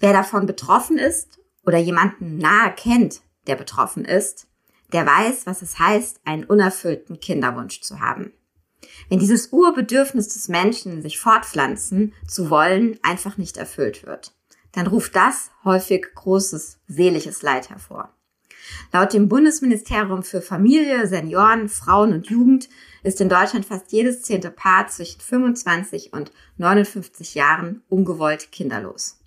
Wer davon betroffen ist oder jemanden nahe kennt, der betroffen ist, der weiß, was es heißt, einen unerfüllten Kinderwunsch zu haben. Wenn dieses Urbedürfnis des Menschen, sich fortpflanzen zu wollen, einfach nicht erfüllt wird, dann ruft das häufig großes seelisches Leid hervor. Laut dem Bundesministerium für Familie, Senioren, Frauen und Jugend ist in Deutschland fast jedes zehnte Paar zwischen 25 und 59 Jahren ungewollt kinderlos.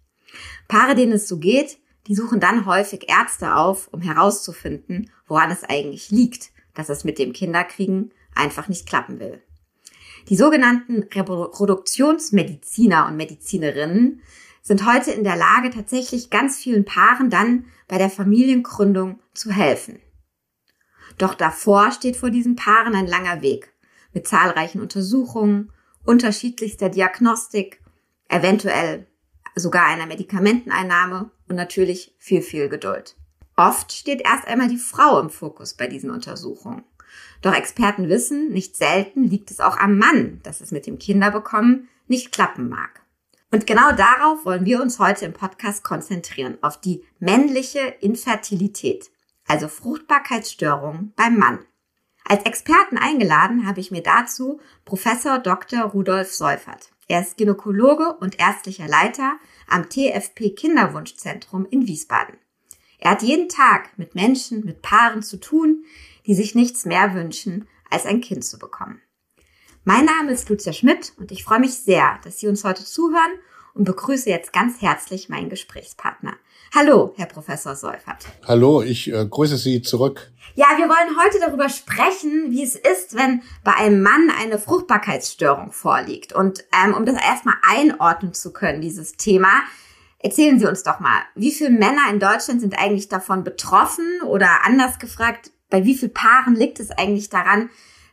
Paare, denen es so geht, die suchen dann häufig Ärzte auf, um herauszufinden, woran es eigentlich liegt, dass es mit dem Kinderkriegen einfach nicht klappen will. Die sogenannten Reproduktionsmediziner und Medizinerinnen sind heute in der Lage, tatsächlich ganz vielen Paaren dann bei der Familiengründung zu helfen. Doch davor steht vor diesen Paaren ein langer Weg mit zahlreichen Untersuchungen, unterschiedlichster Diagnostik, eventuell sogar einer Medikamenteneinnahme und natürlich viel, viel Geduld. Oft steht erst einmal die Frau im Fokus bei diesen Untersuchungen. Doch Experten wissen, nicht selten liegt es auch am Mann, dass es mit dem Kinderbekommen nicht klappen mag. Und genau darauf wollen wir uns heute im Podcast konzentrieren, auf die männliche Infertilität, also Fruchtbarkeitsstörungen beim Mann. Als Experten eingeladen habe ich mir dazu Professor Dr. Rudolf Seufert. Er ist Gynäkologe und ärztlicher Leiter am TFP Kinderwunschzentrum in Wiesbaden. Er hat jeden Tag mit Menschen, mit Paaren zu tun, die sich nichts mehr wünschen, als ein Kind zu bekommen. Mein Name ist Lucia Schmidt und ich freue mich sehr, dass Sie uns heute zuhören und begrüße jetzt ganz herzlich meinen Gesprächspartner. Hallo, Herr Professor Seufert. Hallo, ich äh, grüße Sie zurück. Ja, wir wollen heute darüber sprechen, wie es ist, wenn bei einem Mann eine Fruchtbarkeitsstörung vorliegt. Und ähm, um das erstmal einordnen zu können, dieses Thema, erzählen Sie uns doch mal, wie viele Männer in Deutschland sind eigentlich davon betroffen oder anders gefragt, bei wie vielen Paaren liegt es eigentlich daran,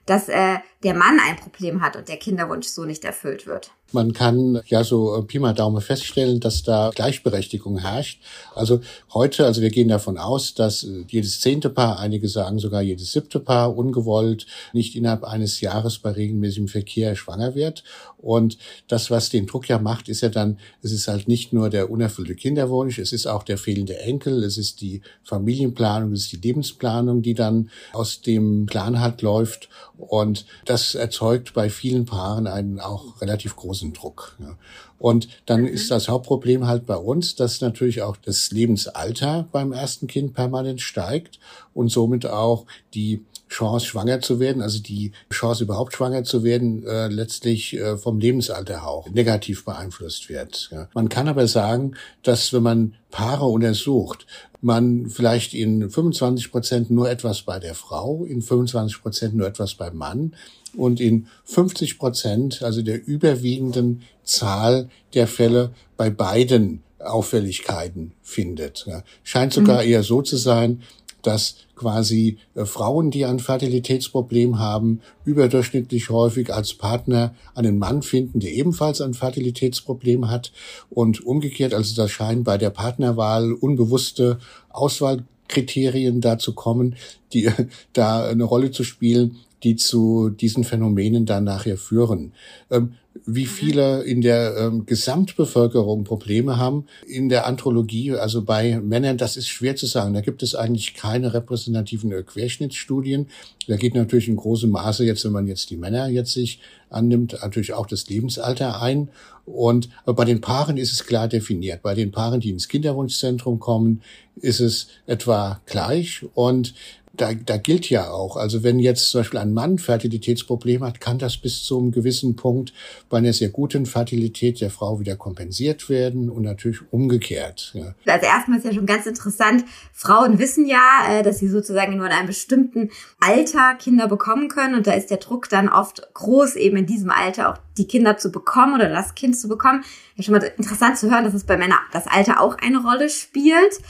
dass äh, der Mann ein Problem hat und der Kinderwunsch so nicht erfüllt wird? Man kann ja so Pi mal Daumen feststellen, dass da Gleichberechtigung herrscht. Also heute, also wir gehen davon aus, dass äh, jedes zehnte Paar, einige sagen sogar jedes siebte Paar ungewollt nicht innerhalb eines Jahres bei regelmäßigem Verkehr schwanger wird. Und das, was den Druck ja macht, ist ja dann, es ist halt nicht nur der unerfüllte Kinderwunsch, es ist auch der fehlende Enkel, es ist die Familienplanung, es ist die Lebensplanung, die dann aus dem Plan halt läuft. Und das erzeugt bei vielen Paaren einen auch relativ großen großen Druck. Ja. Und dann mhm. ist das Hauptproblem halt bei uns, dass natürlich auch das Lebensalter beim ersten Kind permanent steigt und somit auch die Chance, schwanger zu werden, also die Chance überhaupt schwanger zu werden, äh, letztlich äh, vom Lebensalter auch negativ beeinflusst wird. Ja. Man kann aber sagen, dass wenn man Paare untersucht, man vielleicht in 25 Prozent nur etwas bei der Frau, in 25 Prozent nur etwas beim Mann und in 50 Prozent, also der überwiegenden Zahl der Fälle bei beiden Auffälligkeiten findet. Scheint sogar mhm. eher so zu sein, dass quasi äh, Frauen, die ein Fertilitätsproblem haben, überdurchschnittlich häufig als Partner einen Mann finden, der ebenfalls ein Fertilitätsproblem hat. Und umgekehrt, also da scheinen bei der Partnerwahl unbewusste Auswahlkriterien dazu kommen, die da eine Rolle zu spielen, die zu diesen Phänomenen dann nachher führen. Ähm, wie viele in der ähm, Gesamtbevölkerung Probleme haben in der Andrologie, also bei Männern, das ist schwer zu sagen. Da gibt es eigentlich keine repräsentativen äh, Querschnittsstudien. Da geht natürlich in großem Maße jetzt, wenn man jetzt die Männer jetzt sich annimmt, natürlich auch das Lebensalter ein. Und bei den Paaren ist es klar definiert. Bei den Paaren, die ins Kinderwunschzentrum kommen, ist es etwa gleich. Und da, da gilt ja auch, also wenn jetzt zum Beispiel ein Mann Fertilitätsprobleme hat, kann das bis zu einem gewissen Punkt bei einer sehr guten Fertilität der Frau wieder kompensiert werden und natürlich umgekehrt. Ja. Also erstmal ist ja schon ganz interessant, Frauen wissen ja, äh, dass sie sozusagen nur in einem bestimmten Alter Kinder bekommen können und da ist der Druck dann oft groß, eben in diesem Alter auch die Kinder zu bekommen oder das Kind zu bekommen. Ja, schon mal interessant zu hören, dass es bei Männern das Alter auch eine Rolle spielt.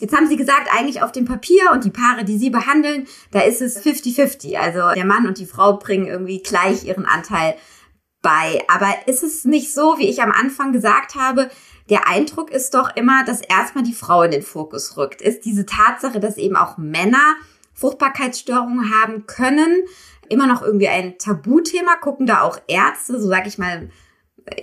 Jetzt haben Sie gesagt, eigentlich auf dem Papier und die Paare, die Sie behandeln, da ist es 50-50. Also der Mann und die Frau bringen irgendwie gleich ihren Anteil bei. Aber ist es nicht so, wie ich am Anfang gesagt habe, der Eindruck ist doch immer, dass erstmal die Frau in den Fokus rückt. Ist diese Tatsache, dass eben auch Männer Fruchtbarkeitsstörungen haben können, immer noch irgendwie ein Tabuthema? Gucken da auch Ärzte, so sage ich mal,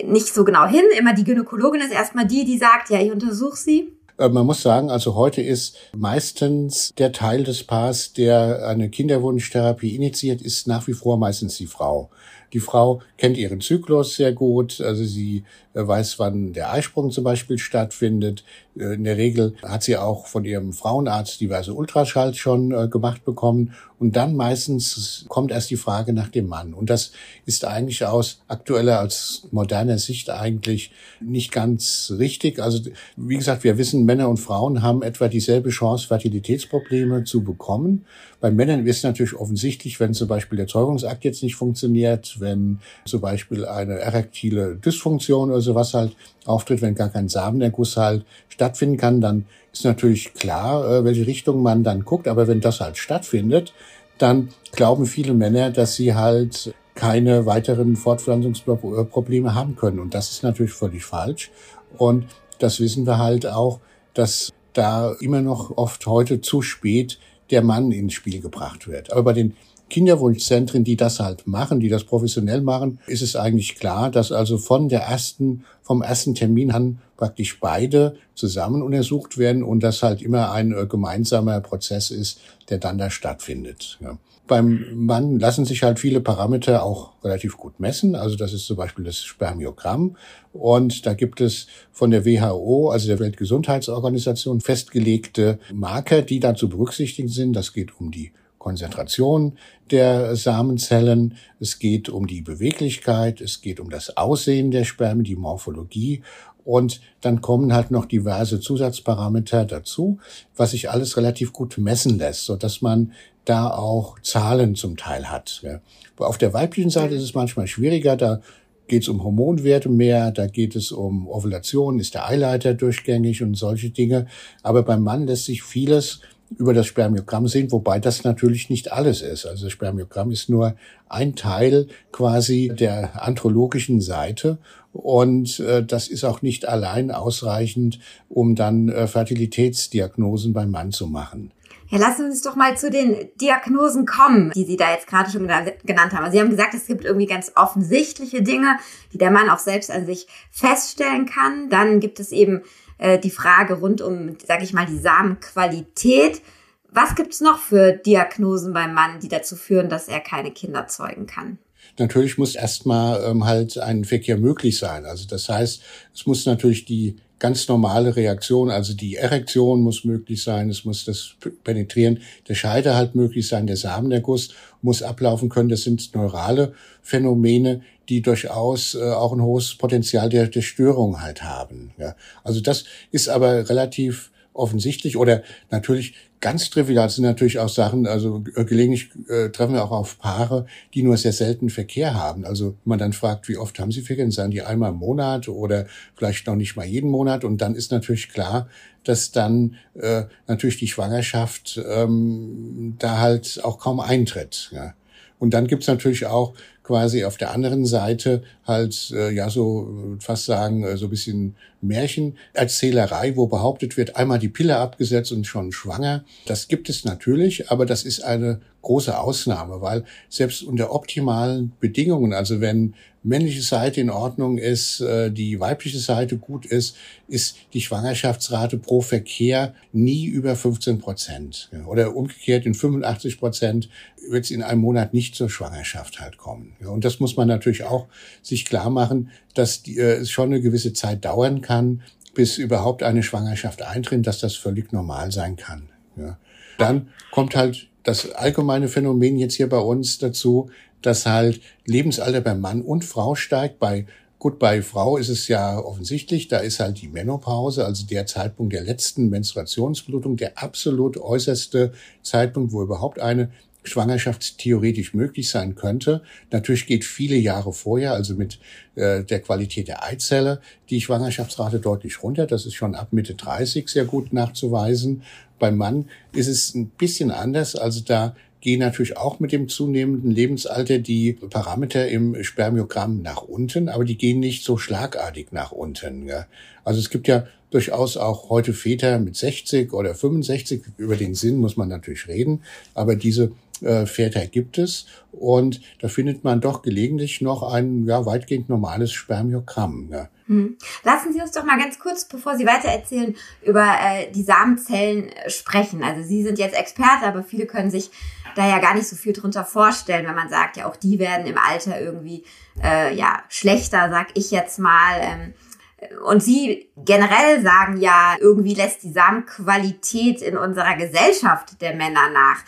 nicht so genau hin. Immer die Gynäkologin ist erstmal die, die sagt, ja, ich untersuche sie. Äh, man muss sagen, also heute ist meistens der Teil des Paars, der eine Kinderwunschtherapie initiiert, ist nach wie vor meistens die Frau. Die Frau kennt ihren Zyklus sehr gut, also sie weiß, wann der Eisprung zum Beispiel stattfindet. Äh, in der Regel hat sie auch von ihrem Frauenarzt diverse Ultraschalls schon äh, gemacht bekommen. Und dann meistens kommt erst die Frage nach dem Mann. Und das ist eigentlich aus aktueller, als moderner Sicht eigentlich nicht ganz richtig. Also wie gesagt, wir wissen, Männer und Frauen haben etwa dieselbe Chance, Fertilitätsprobleme zu bekommen. Bei Männern ist natürlich offensichtlich, wenn zum Beispiel der Zeugungsakt jetzt nicht funktioniert, wenn zum Beispiel eine erektile Dysfunktion oder sowas halt auftritt, wenn gar kein Samenerguss halt stattfinden kann, dann ist natürlich klar, äh, welche Richtung man dann guckt. Aber wenn das halt stattfindet, dann glauben viele Männer, dass sie halt keine weiteren Fortpflanzungsprobleme haben können. Und das ist natürlich völlig falsch. Und das wissen wir halt auch, dass da immer noch oft heute zu spät der Mann ins Spiel gebracht wird. Aber bei den Kinderwunschzentren, die das halt machen, die das professionell machen, ist es eigentlich klar, dass also von der ersten, vom ersten Termin an praktisch beide zusammen untersucht werden und das halt immer ein äh, gemeinsamer Prozess ist, der dann da stattfindet. Ja. Beim Mann lassen sich halt viele Parameter auch relativ gut messen. Also das ist zum Beispiel das Spermiogramm. Und da gibt es von der WHO, also der Weltgesundheitsorganisation, festgelegte Marker, die da zu berücksichtigen sind. Das geht um die Konzentration der Samenzellen, es geht um die Beweglichkeit, es geht um das Aussehen der Spermien, die Morphologie und dann kommen halt noch diverse Zusatzparameter dazu, was sich alles relativ gut messen lässt, so dass man da auch Zahlen zum Teil hat. Auf der weiblichen Seite ist es manchmal schwieriger, da geht es um Hormonwerte mehr, da geht es um Ovulation, ist der Eileiter durchgängig und solche Dinge. Aber beim Mann lässt sich vieles über das Spermiogramm sehen, wobei das natürlich nicht alles ist. Also das Spermiogramm ist nur ein Teil quasi der andrologischen Seite und äh, das ist auch nicht allein ausreichend, um dann äh, Fertilitätsdiagnosen beim Mann zu machen. Ja, lassen Sie uns doch mal zu den Diagnosen kommen, die Sie da jetzt gerade schon genannt haben. Sie haben gesagt, es gibt irgendwie ganz offensichtliche Dinge, die der Mann auch selbst an sich feststellen kann. Dann gibt es eben äh, die Frage rund um, sage ich mal, die Samenqualität. Was gibt es noch für Diagnosen beim Mann, die dazu führen, dass er keine Kinder zeugen kann? Natürlich muss erstmal ähm, halt ein Verkehr möglich sein. Also das heißt, es muss natürlich die ganz normale Reaktion, also die Erektion muss möglich sein, es muss das Penetrieren der Scheide halt möglich sein, der Samenerguss muss ablaufen können. Das sind neurale Phänomene, die durchaus äh, auch ein hohes Potenzial der, der Störung halt haben. Ja. Also das ist aber relativ offensichtlich oder natürlich ganz trivial sind natürlich auch Sachen, also äh, gelegentlich äh, treffen wir auch auf Paare, die nur sehr selten Verkehr haben. Also wenn man dann fragt, wie oft haben sie Verkehr, dann sagen die einmal im Monat oder vielleicht noch nicht mal jeden Monat. Und dann ist natürlich klar, dass dann äh, natürlich die Schwangerschaft ähm, da halt auch kaum eintritt. Ja. Und dann gibt's natürlich auch quasi auf der anderen Seite halt, äh, ja, so fast sagen, äh, so ein bisschen Märchenerzählerei, wo behauptet wird, einmal die Pille abgesetzt und schon schwanger. Das gibt es natürlich, aber das ist eine große Ausnahme, weil selbst unter optimalen Bedingungen, also wenn männliche Seite in Ordnung ist, äh, die weibliche Seite gut ist, ist die Schwangerschaftsrate pro Verkehr nie über 15 Prozent. Oder umgekehrt in 85 Prozent wird es in einem Monat nicht zur Schwangerschaft halt kommen. Und das muss man natürlich auch sich klar machen, dass die, äh, es schon eine gewisse Zeit dauern kann, bis überhaupt eine Schwangerschaft eintritt, dass das völlig normal sein kann. Dann kommt halt das allgemeine Phänomen jetzt hier bei uns dazu, dass halt Lebensalter bei Mann und Frau steigt. Bei Gut, bei Frau ist es ja offensichtlich, da ist halt die Menopause, also der Zeitpunkt der letzten Menstruationsblutung, der absolut äußerste Zeitpunkt, wo überhaupt eine Schwangerschaft theoretisch möglich sein könnte. Natürlich geht viele Jahre vorher, also mit äh, der Qualität der Eizelle, die Schwangerschaftsrate deutlich runter. Das ist schon ab Mitte 30 sehr gut nachzuweisen. Beim Mann ist es ein bisschen anders. Also da gehen natürlich auch mit dem zunehmenden Lebensalter die Parameter im Spermiogramm nach unten, aber die gehen nicht so schlagartig nach unten. Ja. Also es gibt ja durchaus auch heute Väter mit 60 oder 65, über den Sinn muss man natürlich reden, aber diese äh, Väter gibt es. Und da findet man doch gelegentlich noch ein ja, weitgehend normales Spermiogramm. Hm. Lassen Sie uns doch mal ganz kurz, bevor Sie weitererzählen, über äh, die Samenzellen äh, sprechen. Also Sie sind jetzt Experte, aber viele können sich da ja gar nicht so viel drunter vorstellen, wenn man sagt, ja auch die werden im Alter irgendwie äh, ja schlechter, sag ich jetzt mal. Ähm, und Sie generell sagen ja, irgendwie lässt die Samenqualität in unserer Gesellschaft der Männer nach.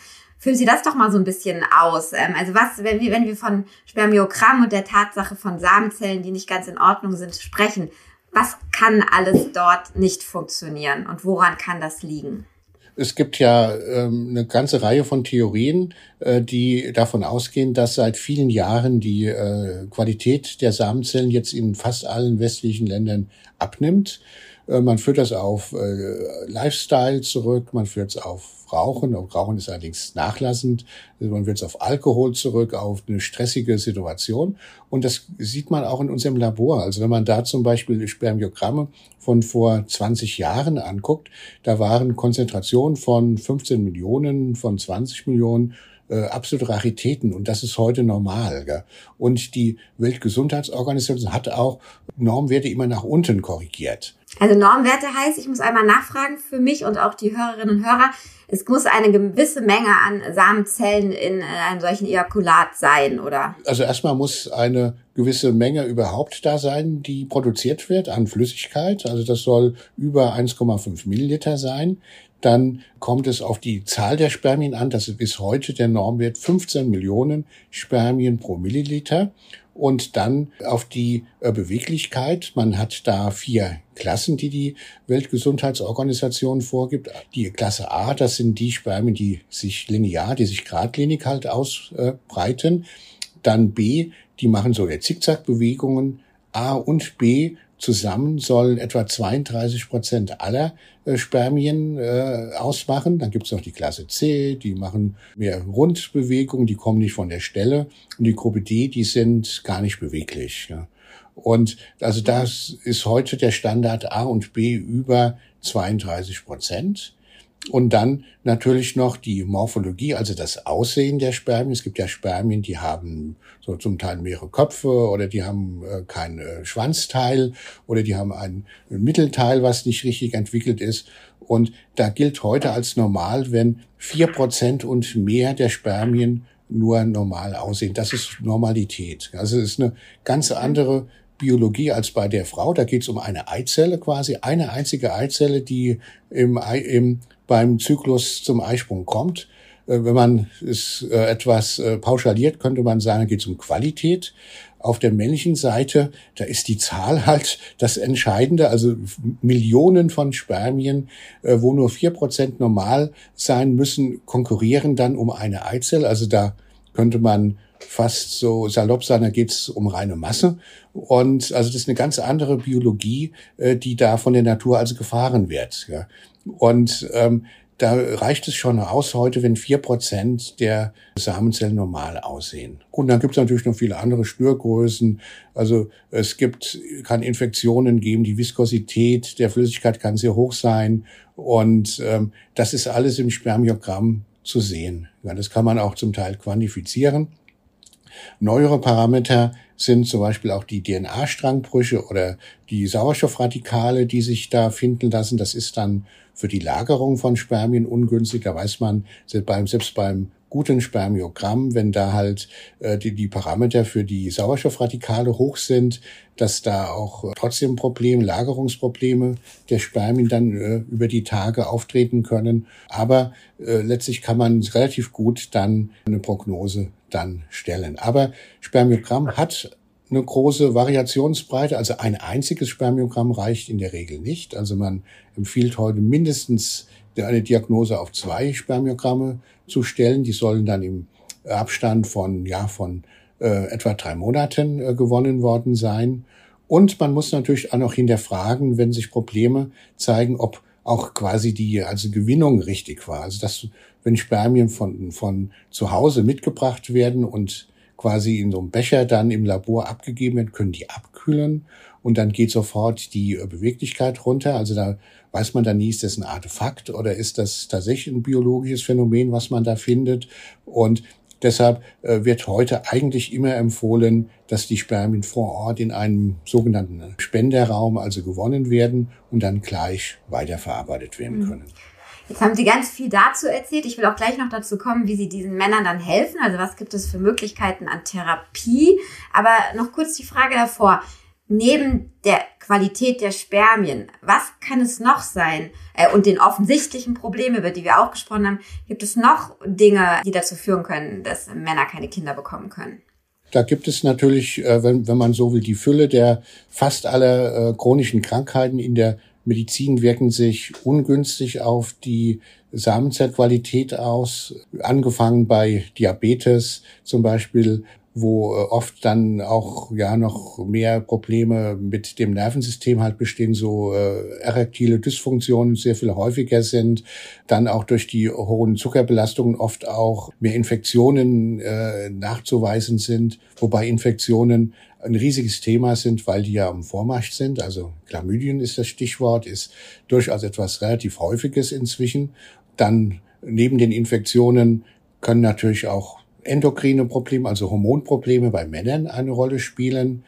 Führen Sie das doch mal so ein bisschen aus. Ähm, also was, wenn wir, wenn wir von Spermiogramm und der Tatsache von Samenzellen, die nicht ganz in Ordnung sind, sprechen, was kann alles dort nicht funktionieren und woran kann das liegen? Es gibt ja ähm, eine ganze Reihe von Theorien, äh, die davon ausgehen, dass seit vielen Jahren die äh, Qualität der Samenzellen jetzt in fast allen westlichen Ländern abnimmt. Äh, man führt das auf äh, Lifestyle zurück, man führt es auf Rauchen. Rauchen ist allerdings nachlassend. Man führt es auf Alkohol zurück, auf eine stressige Situation. Und das sieht man auch in unserem Labor. Also wenn man da zum Beispiel Spermiogramme von vor 20 Jahren anguckt, da waren Konzentrationen von 15 Millionen, von 20 Millionen äh, absolute Raritäten und das ist heute normal. Gell? Und die Weltgesundheitsorganisation hat auch Normwerte immer nach unten korrigiert. Also Normwerte heißt, ich muss einmal nachfragen für mich und auch die Hörerinnen und Hörer, es muss eine gewisse Menge an Samenzellen in einem solchen Ejakulat sein, oder? Also erstmal muss eine gewisse Menge überhaupt da sein, die produziert wird an Flüssigkeit. Also das soll über 1,5 Milliliter sein. Dann kommt es auf die Zahl der Spermien an. Das ist bis heute der Normwert 15 Millionen Spermien pro Milliliter. Und dann auf die äh, Beweglichkeit. Man hat da vier Klassen, die die Weltgesundheitsorganisation vorgibt. Die Klasse A, das sind die Spermien, die sich linear, die sich geradlinig halt ausbreiten. Dann B, die machen so Zickzackbewegungen. A und B zusammen sollen etwa 32 Prozent aller äh, Spermien äh, ausmachen. Dann gibt es noch die Klasse C, die machen mehr Rundbewegungen, die kommen nicht von der Stelle. Und die Gruppe D, die sind gar nicht beweglich. Ja. Und also das ist heute der Standard A und B über 32 Prozent. Und dann natürlich noch die Morphologie, also das Aussehen der Spermien. Es gibt ja Spermien, die haben so zum Teil mehrere Köpfe oder die haben äh, kein äh, Schwanzteil oder die haben ein Mittelteil, was nicht richtig entwickelt ist. Und da gilt heute als normal, wenn vier Prozent und mehr der Spermien nur normal aussehen. Das ist Normalität. Also es ist eine ganz andere Biologie als bei der Frau. Da geht es um eine Eizelle quasi, eine einzige Eizelle, die im, im beim Zyklus zum Eisprung kommt. Äh, wenn man es äh, etwas äh, pauschaliert, könnte man sagen, geht es um Qualität. Auf der männlichen Seite, da ist die Zahl halt das Entscheidende, also Millionen von Spermien, wo nur vier Prozent normal sein müssen, konkurrieren dann um eine Eizelle. Also da könnte man fast so salopp sagen, da geht es um reine Masse. Und also das ist eine ganz andere Biologie, die da von der Natur also gefahren wird. Und ähm, da reicht es schon aus heute, wenn vier Prozent der Samenzellen normal aussehen. Und dann gibt es natürlich noch viele andere Störgrößen. Also es gibt, kann Infektionen geben, die Viskosität der Flüssigkeit kann sehr hoch sein. Und ähm, das ist alles im Spermiogramm zu sehen. Ja, das kann man auch zum Teil quantifizieren. Neuere Parameter sind zum Beispiel auch die DNA-Strangbrüche oder die Sauerstoffradikale, die sich da finden lassen. Das ist dann für die Lagerung von Spermien ungünstig. Da weiß man selbst beim guten Spermiogramm, wenn da halt äh, die, die Parameter für die Sauerstoffradikale hoch sind, dass da auch trotzdem Probleme, Lagerungsprobleme der Spermien dann äh, über die Tage auftreten können. Aber äh, letztlich kann man relativ gut dann eine Prognose dann stellen. Aber Spermiogramm hat eine große Variationsbreite. Also ein einziges Spermiogramm reicht in der Regel nicht. Also man empfiehlt heute mindestens eine Diagnose auf zwei Spermiogramme zu stellen. Die sollen dann im Abstand von, ja, von äh, etwa drei Monaten äh, gewonnen worden sein. Und man muss natürlich auch noch hinterfragen, wenn sich Probleme zeigen, ob auch quasi die also Gewinnung richtig war. Also dass wenn Spermien von von zu Hause mitgebracht werden und quasi in so einem Becher dann im Labor abgegeben werden, können die abkühlen. und dann geht sofort die äh, Beweglichkeit runter. Also da weiß man dann nie, ist das ein Artefakt oder ist das tatsächlich ein biologisches Phänomen, was man da findet. Und Deshalb äh, wird heute eigentlich immer empfohlen, dass die Spermien vor Ort in einem sogenannten Spenderraum also gewonnen werden und dann gleich weiterverarbeitet werden mhm. können. Jetzt haben Sie ganz viel dazu erzählt. Ich will auch gleich noch dazu kommen, wie Sie diesen Männern dann helfen. Also was gibt es für Möglichkeiten an Therapie? Aber noch kurz die Frage davor. Neben der Qualität der Spermien, was kann es noch sein? Äh, und den offensichtlichen Problemen, über die wir auch gesprochen haben, gibt es noch Dinge, die dazu führen können, dass Männer keine Kinder bekommen können? Da gibt es natürlich, äh, wenn, wenn man so will, die Fülle der fast aller äh, chronischen Krankheiten in der Medizin wirken sich ungünstig auf die Samenzellqualität aus, angefangen bei Diabetes zum Beispiel, wo äh, oft dann auch ja noch mehr Probleme mit dem Nervensystem halt bestehen, so äh, erektile Dysfunktionen sehr viel häufiger sind, dann auch durch die hohen Zuckerbelastungen oft auch mehr Infektionen äh, nachzuweisen sind, wobei Infektionen ein riesiges Thema sind, weil die ja im Vormarsch sind. Also Chlamydien ist das Stichwort, ist durchaus etwas relativ Häufiges inzwischen. Dann neben den Infektionen können natürlich auch endokrine Probleme, also Hormonprobleme bei Männern eine Rolle spielen.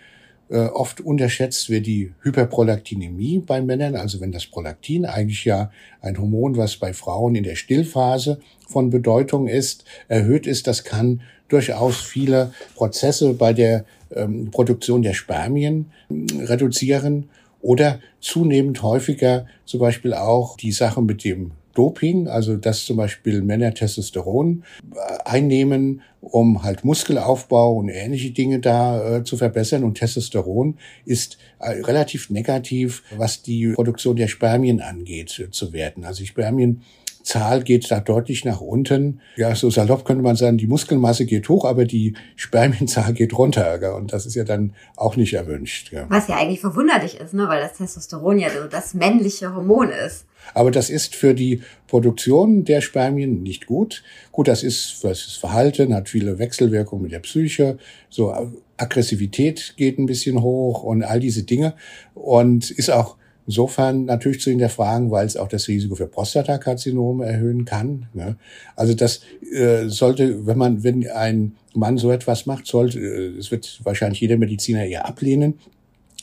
Äh, oft unterschätzt wird die Hyperprolaktinämie bei Männern, also wenn das Prolaktin eigentlich ja ein Hormon, was bei Frauen in der Stillphase von Bedeutung ist, erhöht ist, das kann durchaus viele Prozesse bei der ähm, Produktion der Spermien äh, reduzieren oder zunehmend häufiger zum Beispiel auch die Sache mit dem Doping, also dass zum Beispiel Männer Testosteron äh, einnehmen, um halt Muskelaufbau und ähnliche Dinge da äh, zu verbessern. Und Testosteron ist äh, relativ negativ, was die Produktion der Spermien angeht, äh, zu werden. Also Spermien Zahl geht da deutlich nach unten. Ja, so salopp könnte man sagen, die Muskelmasse geht hoch, aber die Spermienzahl geht runter. Und das ist ja dann auch nicht erwünscht. Was ja eigentlich verwunderlich ist, ne? weil das Testosteron ja so das männliche Hormon ist. Aber das ist für die Produktion der Spermien nicht gut. Gut, das ist für das Verhalten, hat viele Wechselwirkungen mit der Psyche. So Aggressivität geht ein bisschen hoch und all diese Dinge. Und ist auch insofern natürlich zu hinterfragen, weil es auch das Risiko für Prostatakarzinome erhöhen kann. Ne? Also das äh, sollte, wenn man, wenn ein Mann so etwas macht, sollte, äh, es wird wahrscheinlich jeder Mediziner eher ablehnen.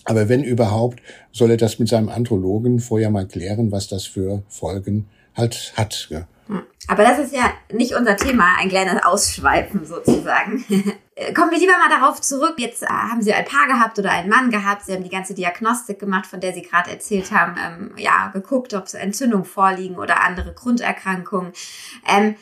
Aber wenn überhaupt, soll er das mit seinem Andrologen vorher mal klären, was das für Folgen halt hat. Ja. Aber das ist ja nicht unser Thema, ein kleines Ausschweifen sozusagen. Kommen wir lieber mal darauf zurück. Jetzt äh, haben Sie ein Paar gehabt oder einen Mann gehabt. Sie haben die ganze Diagnostik gemacht, von der Sie gerade erzählt haben. Ähm, ja, geguckt, ob Entzündungen vorliegen oder andere Grunderkrankungen. Ähm,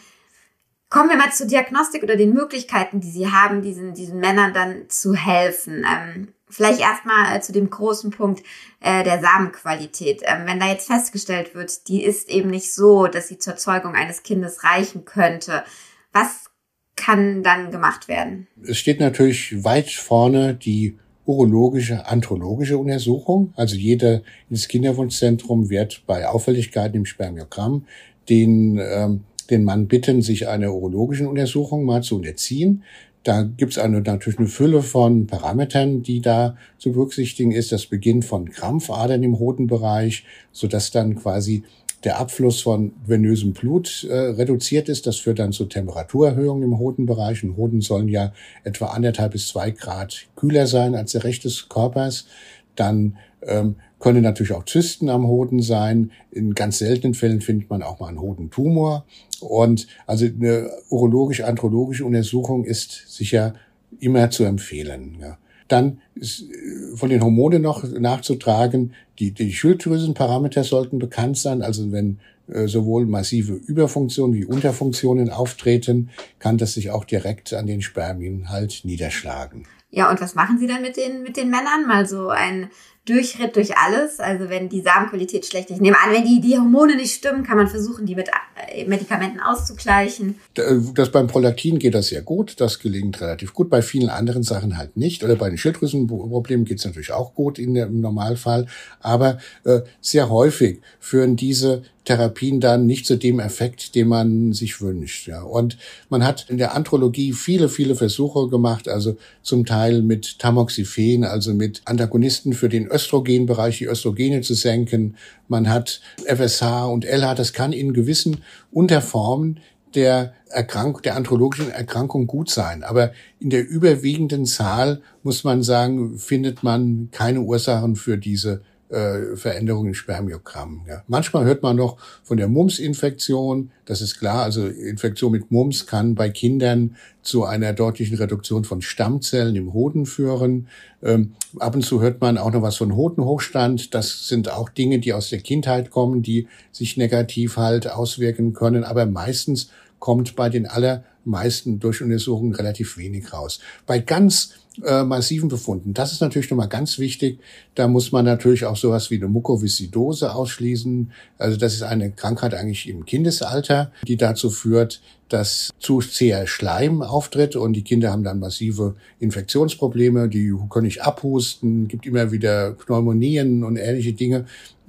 kommen wir mal zur Diagnostik oder den Möglichkeiten, die Sie haben, diesen, diesen Männern dann zu helfen. Ähm, Vielleicht erstmal äh, zu dem großen Punkt äh, der Samenqualität. Ähm, wenn da jetzt festgestellt wird, die ist eben nicht so, dass sie zur Zeugung eines Kindes reichen könnte, was kann dann gemacht werden? Es steht natürlich weit vorne die urologische, andrologische Untersuchung. Also jeder ins Kinderwunschzentrum wird bei Auffälligkeiten im Spermiogramm den, ähm, den Mann bitten, sich einer urologischen Untersuchung mal zu unterziehen. Da gibt's eine, natürlich eine Fülle von Parametern, die da zu berücksichtigen ist. Das beginnt von Krampfadern im Hodenbereich, so dass dann quasi der Abfluss von venösem Blut äh, reduziert ist. Das führt dann zu Temperaturerhöhungen im Hodenbereich. Und Hoden sollen ja etwa anderthalb bis zwei Grad kühler sein als der Rest des Körpers. Dann ähm, können natürlich auch Zysten am Hoden sein. In ganz seltenen Fällen findet man auch mal einen Hodentumor. Und also eine urologisch-andrologische Untersuchung ist sicher immer zu empfehlen. Ja. Dann ist äh, von den Hormonen noch nachzutragen, die, die Schilddrüsenparameter sollten bekannt sein. Also wenn äh, sowohl massive Überfunktionen wie Unterfunktionen auftreten, kann das sich auch direkt an den Spermien halt niederschlagen. Ja, und was machen Sie dann mit den, mit den Männern? Mal so ein Durchritt durch alles. Also wenn die Samenqualität schlecht ist. Ich nehme an, wenn die, die Hormone nicht stimmen, kann man versuchen, die mit äh, Medikamenten auszugleichen. Das beim Prolaktin geht das sehr gut. Das gelingt relativ gut. Bei vielen anderen Sachen halt nicht. Oder bei den Schilddrüsenproblemen geht es natürlich auch gut in im Normalfall. Aber äh, sehr häufig führen diese Therapien dann nicht zu dem Effekt, den man sich wünscht. Ja. Und man hat in der Andrologie viele, viele Versuche gemacht, also zum Teil mit Tamoxifen, also mit Antagonisten für den Östrogenbereich, die Östrogene zu senken. Man hat FSH und LH. Das kann in gewissen Unterformen der Erkrankung, der andrologischen Erkrankung gut sein. Aber in der überwiegenden Zahl, muss man sagen, findet man keine Ursachen für diese äh, Veränderungen im Spermiogramm. Ja. Manchmal hört man noch von der Mumps-Infektion. Das ist klar. Also Infektion mit Mumps kann bei Kindern zu einer deutlichen Reduktion von Stammzellen im Hoden führen. Ähm, ab und zu hört man auch noch was von Hodenhochstand. Das sind auch Dinge, die aus der Kindheit kommen, die sich negativ halt auswirken können. Aber meistens kommt bei den allermeisten Durchuntersuchungen relativ wenig raus. Bei ganz äh, massiven Befunden. Das ist natürlich nochmal ganz wichtig. Da muss man natürlich auch sowas wie eine Mukoviszidose ausschließen. Also das ist eine Krankheit eigentlich im Kindesalter, die dazu führt, dass zu zäher Schleim auftritt und die Kinder haben dann massive Infektionsprobleme, die können nicht abhusten, gibt immer wieder Pneumonien und ähnliche Dinge.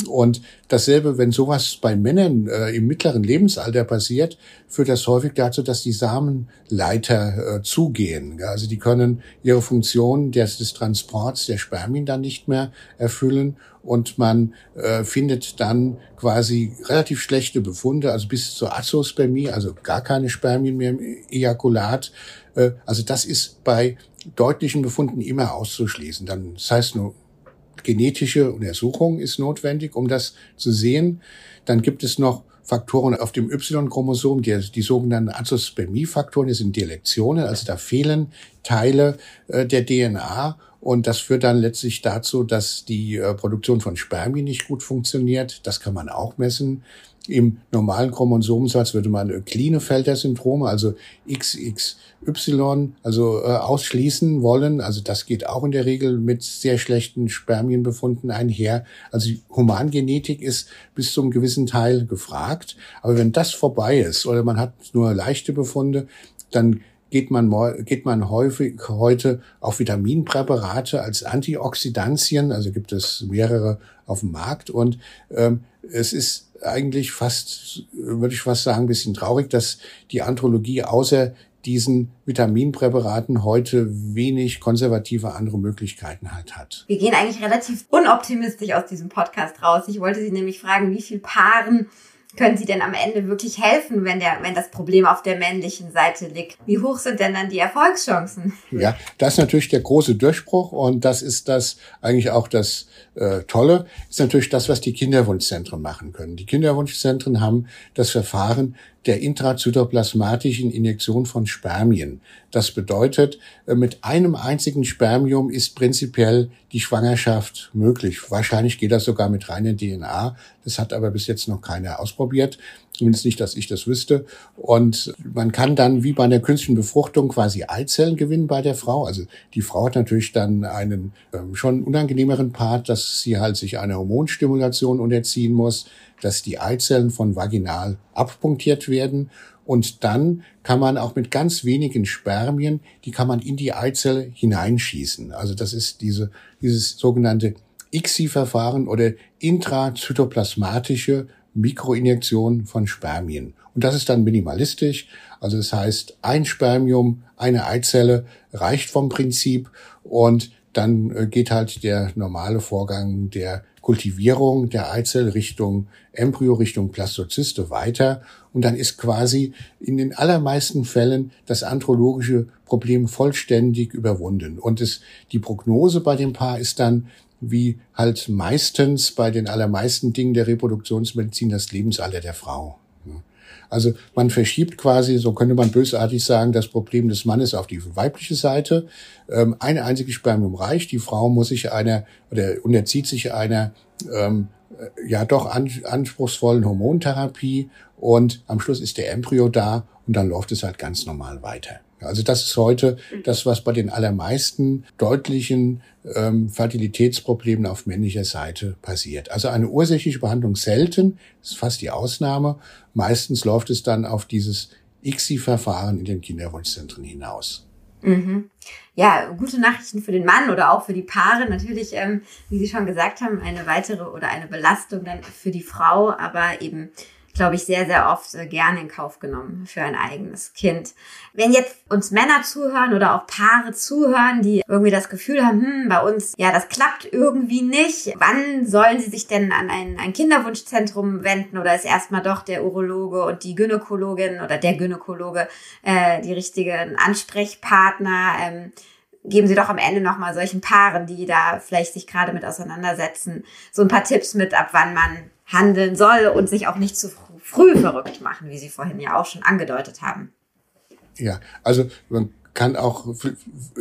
Und dasselbe, wenn sowas bei Männern äh, im mittleren Lebensalter passiert, führt das häufig dazu, dass die Samenleiter äh, zugehen. Also die können ihre Funktion des, des Transports der Spermien dann nicht mehr erfüllen und man äh, findet dann quasi relativ schlechte Befunde, also bis zur Azospermie, also gar keine Spermien mehr im Ejakulat. Äh, also das ist bei deutlichen Befunden immer auszuschließen. Dann, das heißt nur, genetische Untersuchung ist notwendig, um das zu sehen. Dann gibt es noch Faktoren auf dem Y-Chromosom, die, die sogenannten Azospermie-Faktoren, die sind Delektionen, also da fehlen Teile äh, der DNA und das führt dann letztlich dazu, dass die äh, Produktion von Spermien nicht gut funktioniert. Das kann man auch messen. Im normalen Chromosomensatz würde man Klinefelder-Syndrome, also XXY, also äh, ausschließen wollen. Also das geht auch in der Regel mit sehr schlechten Spermienbefunden einher. Also Humangenetik ist bis zu einem gewissen Teil gefragt. Aber wenn das vorbei ist oder man hat nur leichte Befunde, dann geht man, geht man häufig heute auf Vitaminpräparate als Antioxidantien, also gibt es mehrere auf dem Markt und ähm, es ist eigentlich fast, würde ich fast sagen, ein bisschen traurig, dass die Andrologie außer diesen Vitaminpräparaten heute wenig konservative andere Möglichkeiten halt hat. Wir gehen eigentlich relativ unoptimistisch aus diesem Podcast raus. Ich wollte Sie nämlich fragen, wie viel Paaren können sie denn am Ende wirklich helfen, wenn der, wenn das Problem auf der männlichen Seite liegt? Wie hoch sind denn dann die Erfolgschancen? Ja, das ist natürlich der große Durchbruch und das ist das eigentlich auch das äh, Tolle, ist natürlich das, was die Kinderwunschzentren machen können. Die Kinderwunschzentren haben das Verfahren der intrazytoplasmatischen Injektion von Spermien. Das bedeutet, äh, mit einem einzigen Spermium ist prinzipiell die Schwangerschaft möglich. Wahrscheinlich geht das sogar mit reiner DNA. Das hat aber bis jetzt noch keiner ausprobiert. Zumindest nicht, dass ich das wüsste. Und man kann dann wie bei einer künstlichen Befruchtung quasi Eizellen gewinnen bei der Frau. Also die Frau hat natürlich dann einen ähm, schon unangenehmeren Part, dass sie halt sich einer Hormonstimulation unterziehen muss, dass die Eizellen von vaginal abpunktiert werden. Und dann kann man auch mit ganz wenigen Spermien, die kann man in die Eizelle hineinschießen. Also das ist diese, dieses sogenannte ICSI-Verfahren oder intrazytoplasmatische Mikroinjektion von Spermien. Und das ist dann minimalistisch. Also das heißt, ein Spermium, eine Eizelle reicht vom Prinzip und dann äh, geht halt der normale Vorgang der Kultivierung der Eizelle Richtung Embryo, Richtung Plastozyste weiter. Und dann ist quasi in den allermeisten Fällen das andrologische Problem vollständig überwunden. Und es, die Prognose bei dem Paar ist dann wie halt meistens bei den allermeisten Dingen der Reproduktionsmedizin das Lebensalter der Frau. Also man verschiebt quasi, so könnte man bösartig sagen, das Problem des Mannes auf die weibliche Seite. Ähm, eine einzige Spermium reicht. Die Frau muss sich einer oder unterzieht sich einer ähm, ja doch anspruchsvollen Hormontherapie und am Schluss ist der Embryo da und dann läuft es halt ganz normal weiter. Also das ist heute das, was bei den allermeisten deutlichen ähm, Fertilitätsproblemen auf männlicher Seite passiert. Also eine ursächliche Behandlung selten, ist fast die Ausnahme. Meistens läuft es dann auf dieses ICSI-Verfahren in den Kinderwunschzentren hinaus. Mhm. Ja, gute Nachrichten für den Mann oder auch für die Paare. Natürlich, ähm, wie Sie schon gesagt haben, eine weitere oder eine Belastung dann für die Frau, aber eben glaube ich, sehr, sehr oft äh, gerne in Kauf genommen für ein eigenes Kind. Wenn jetzt uns Männer zuhören oder auch Paare zuhören, die irgendwie das Gefühl haben, hm, bei uns, ja, das klappt irgendwie nicht, wann sollen sie sich denn an ein, ein Kinderwunschzentrum wenden oder ist erstmal doch der Urologe und die Gynäkologin oder der Gynäkologe äh, die richtigen Ansprechpartner? Ähm, geben Sie doch am Ende nochmal solchen Paaren, die da vielleicht sich gerade mit auseinandersetzen, so ein paar Tipps mit, ab wann man handeln soll und sich auch nicht zu früh verrückt machen, wie Sie vorhin ja auch schon angedeutet haben. Ja, also man kann auch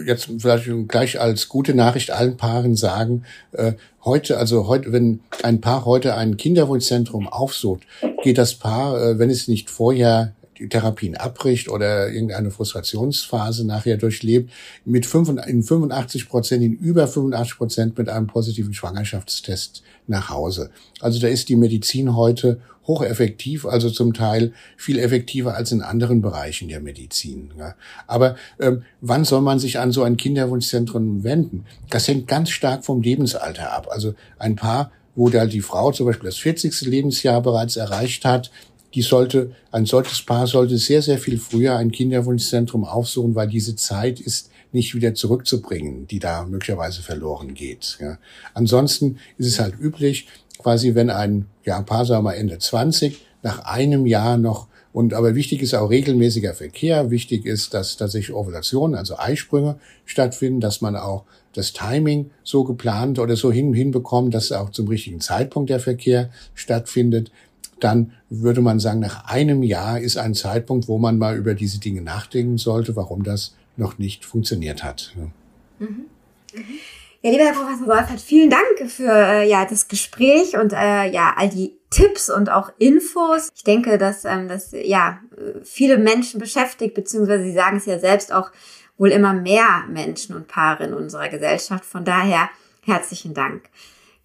jetzt vielleicht gleich als gute Nachricht allen Paaren sagen, äh, heute, also heute, wenn ein Paar heute ein Kinderwunschzentrum aufsucht, geht das Paar, äh, wenn es nicht vorher Therapien abbricht oder irgendeine Frustrationsphase nachher durchlebt, mit 5, in 85 Prozent, in über 85 Prozent mit einem positiven Schwangerschaftstest nach Hause. Also da ist die Medizin heute hocheffektiv, also zum Teil viel effektiver als in anderen Bereichen der Medizin. Ja. Aber ähm, wann soll man sich an so ein Kinderwunschzentrum wenden? Das hängt ganz stark vom Lebensalter ab. Also ein Paar, wo da die Frau zum Beispiel das 40. Lebensjahr bereits erreicht hat, die sollte, ein solches Paar sollte sehr, sehr viel früher ein Kinderwunschzentrum aufsuchen, weil diese Zeit ist nicht wieder zurückzubringen, die da möglicherweise verloren geht. Ja. Ansonsten ist es halt üblich, quasi wenn ein ja, Paar, sagen wir Ende 20, nach einem Jahr noch und aber wichtig ist auch regelmäßiger Verkehr. Wichtig ist, dass tatsächlich Ovulationen, also Eisprünge stattfinden, dass man auch das Timing so geplant oder so hin, hinbekommt, dass auch zum richtigen Zeitpunkt der Verkehr stattfindet dann würde man sagen, nach einem Jahr ist ein Zeitpunkt, wo man mal über diese Dinge nachdenken sollte, warum das noch nicht funktioniert hat. Ja, lieber Herr Professor Seufert, vielen Dank für äh, ja das Gespräch und äh, ja all die Tipps und auch Infos. Ich denke, dass ähm, das ja viele Menschen beschäftigt, beziehungsweise Sie sagen es ja selbst auch wohl immer mehr Menschen und Paare in unserer Gesellschaft. Von daher herzlichen Dank.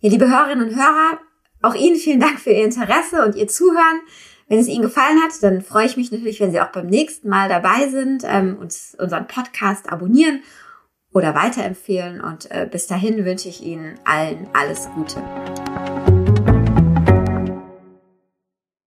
Ja, liebe Hörerinnen und Hörer, auch Ihnen vielen Dank für Ihr Interesse und Ihr Zuhören. Wenn es Ihnen gefallen hat, dann freue ich mich natürlich, wenn Sie auch beim nächsten Mal dabei sind, ähm, uns unseren Podcast abonnieren oder weiterempfehlen. Und äh, bis dahin wünsche ich Ihnen allen alles Gute.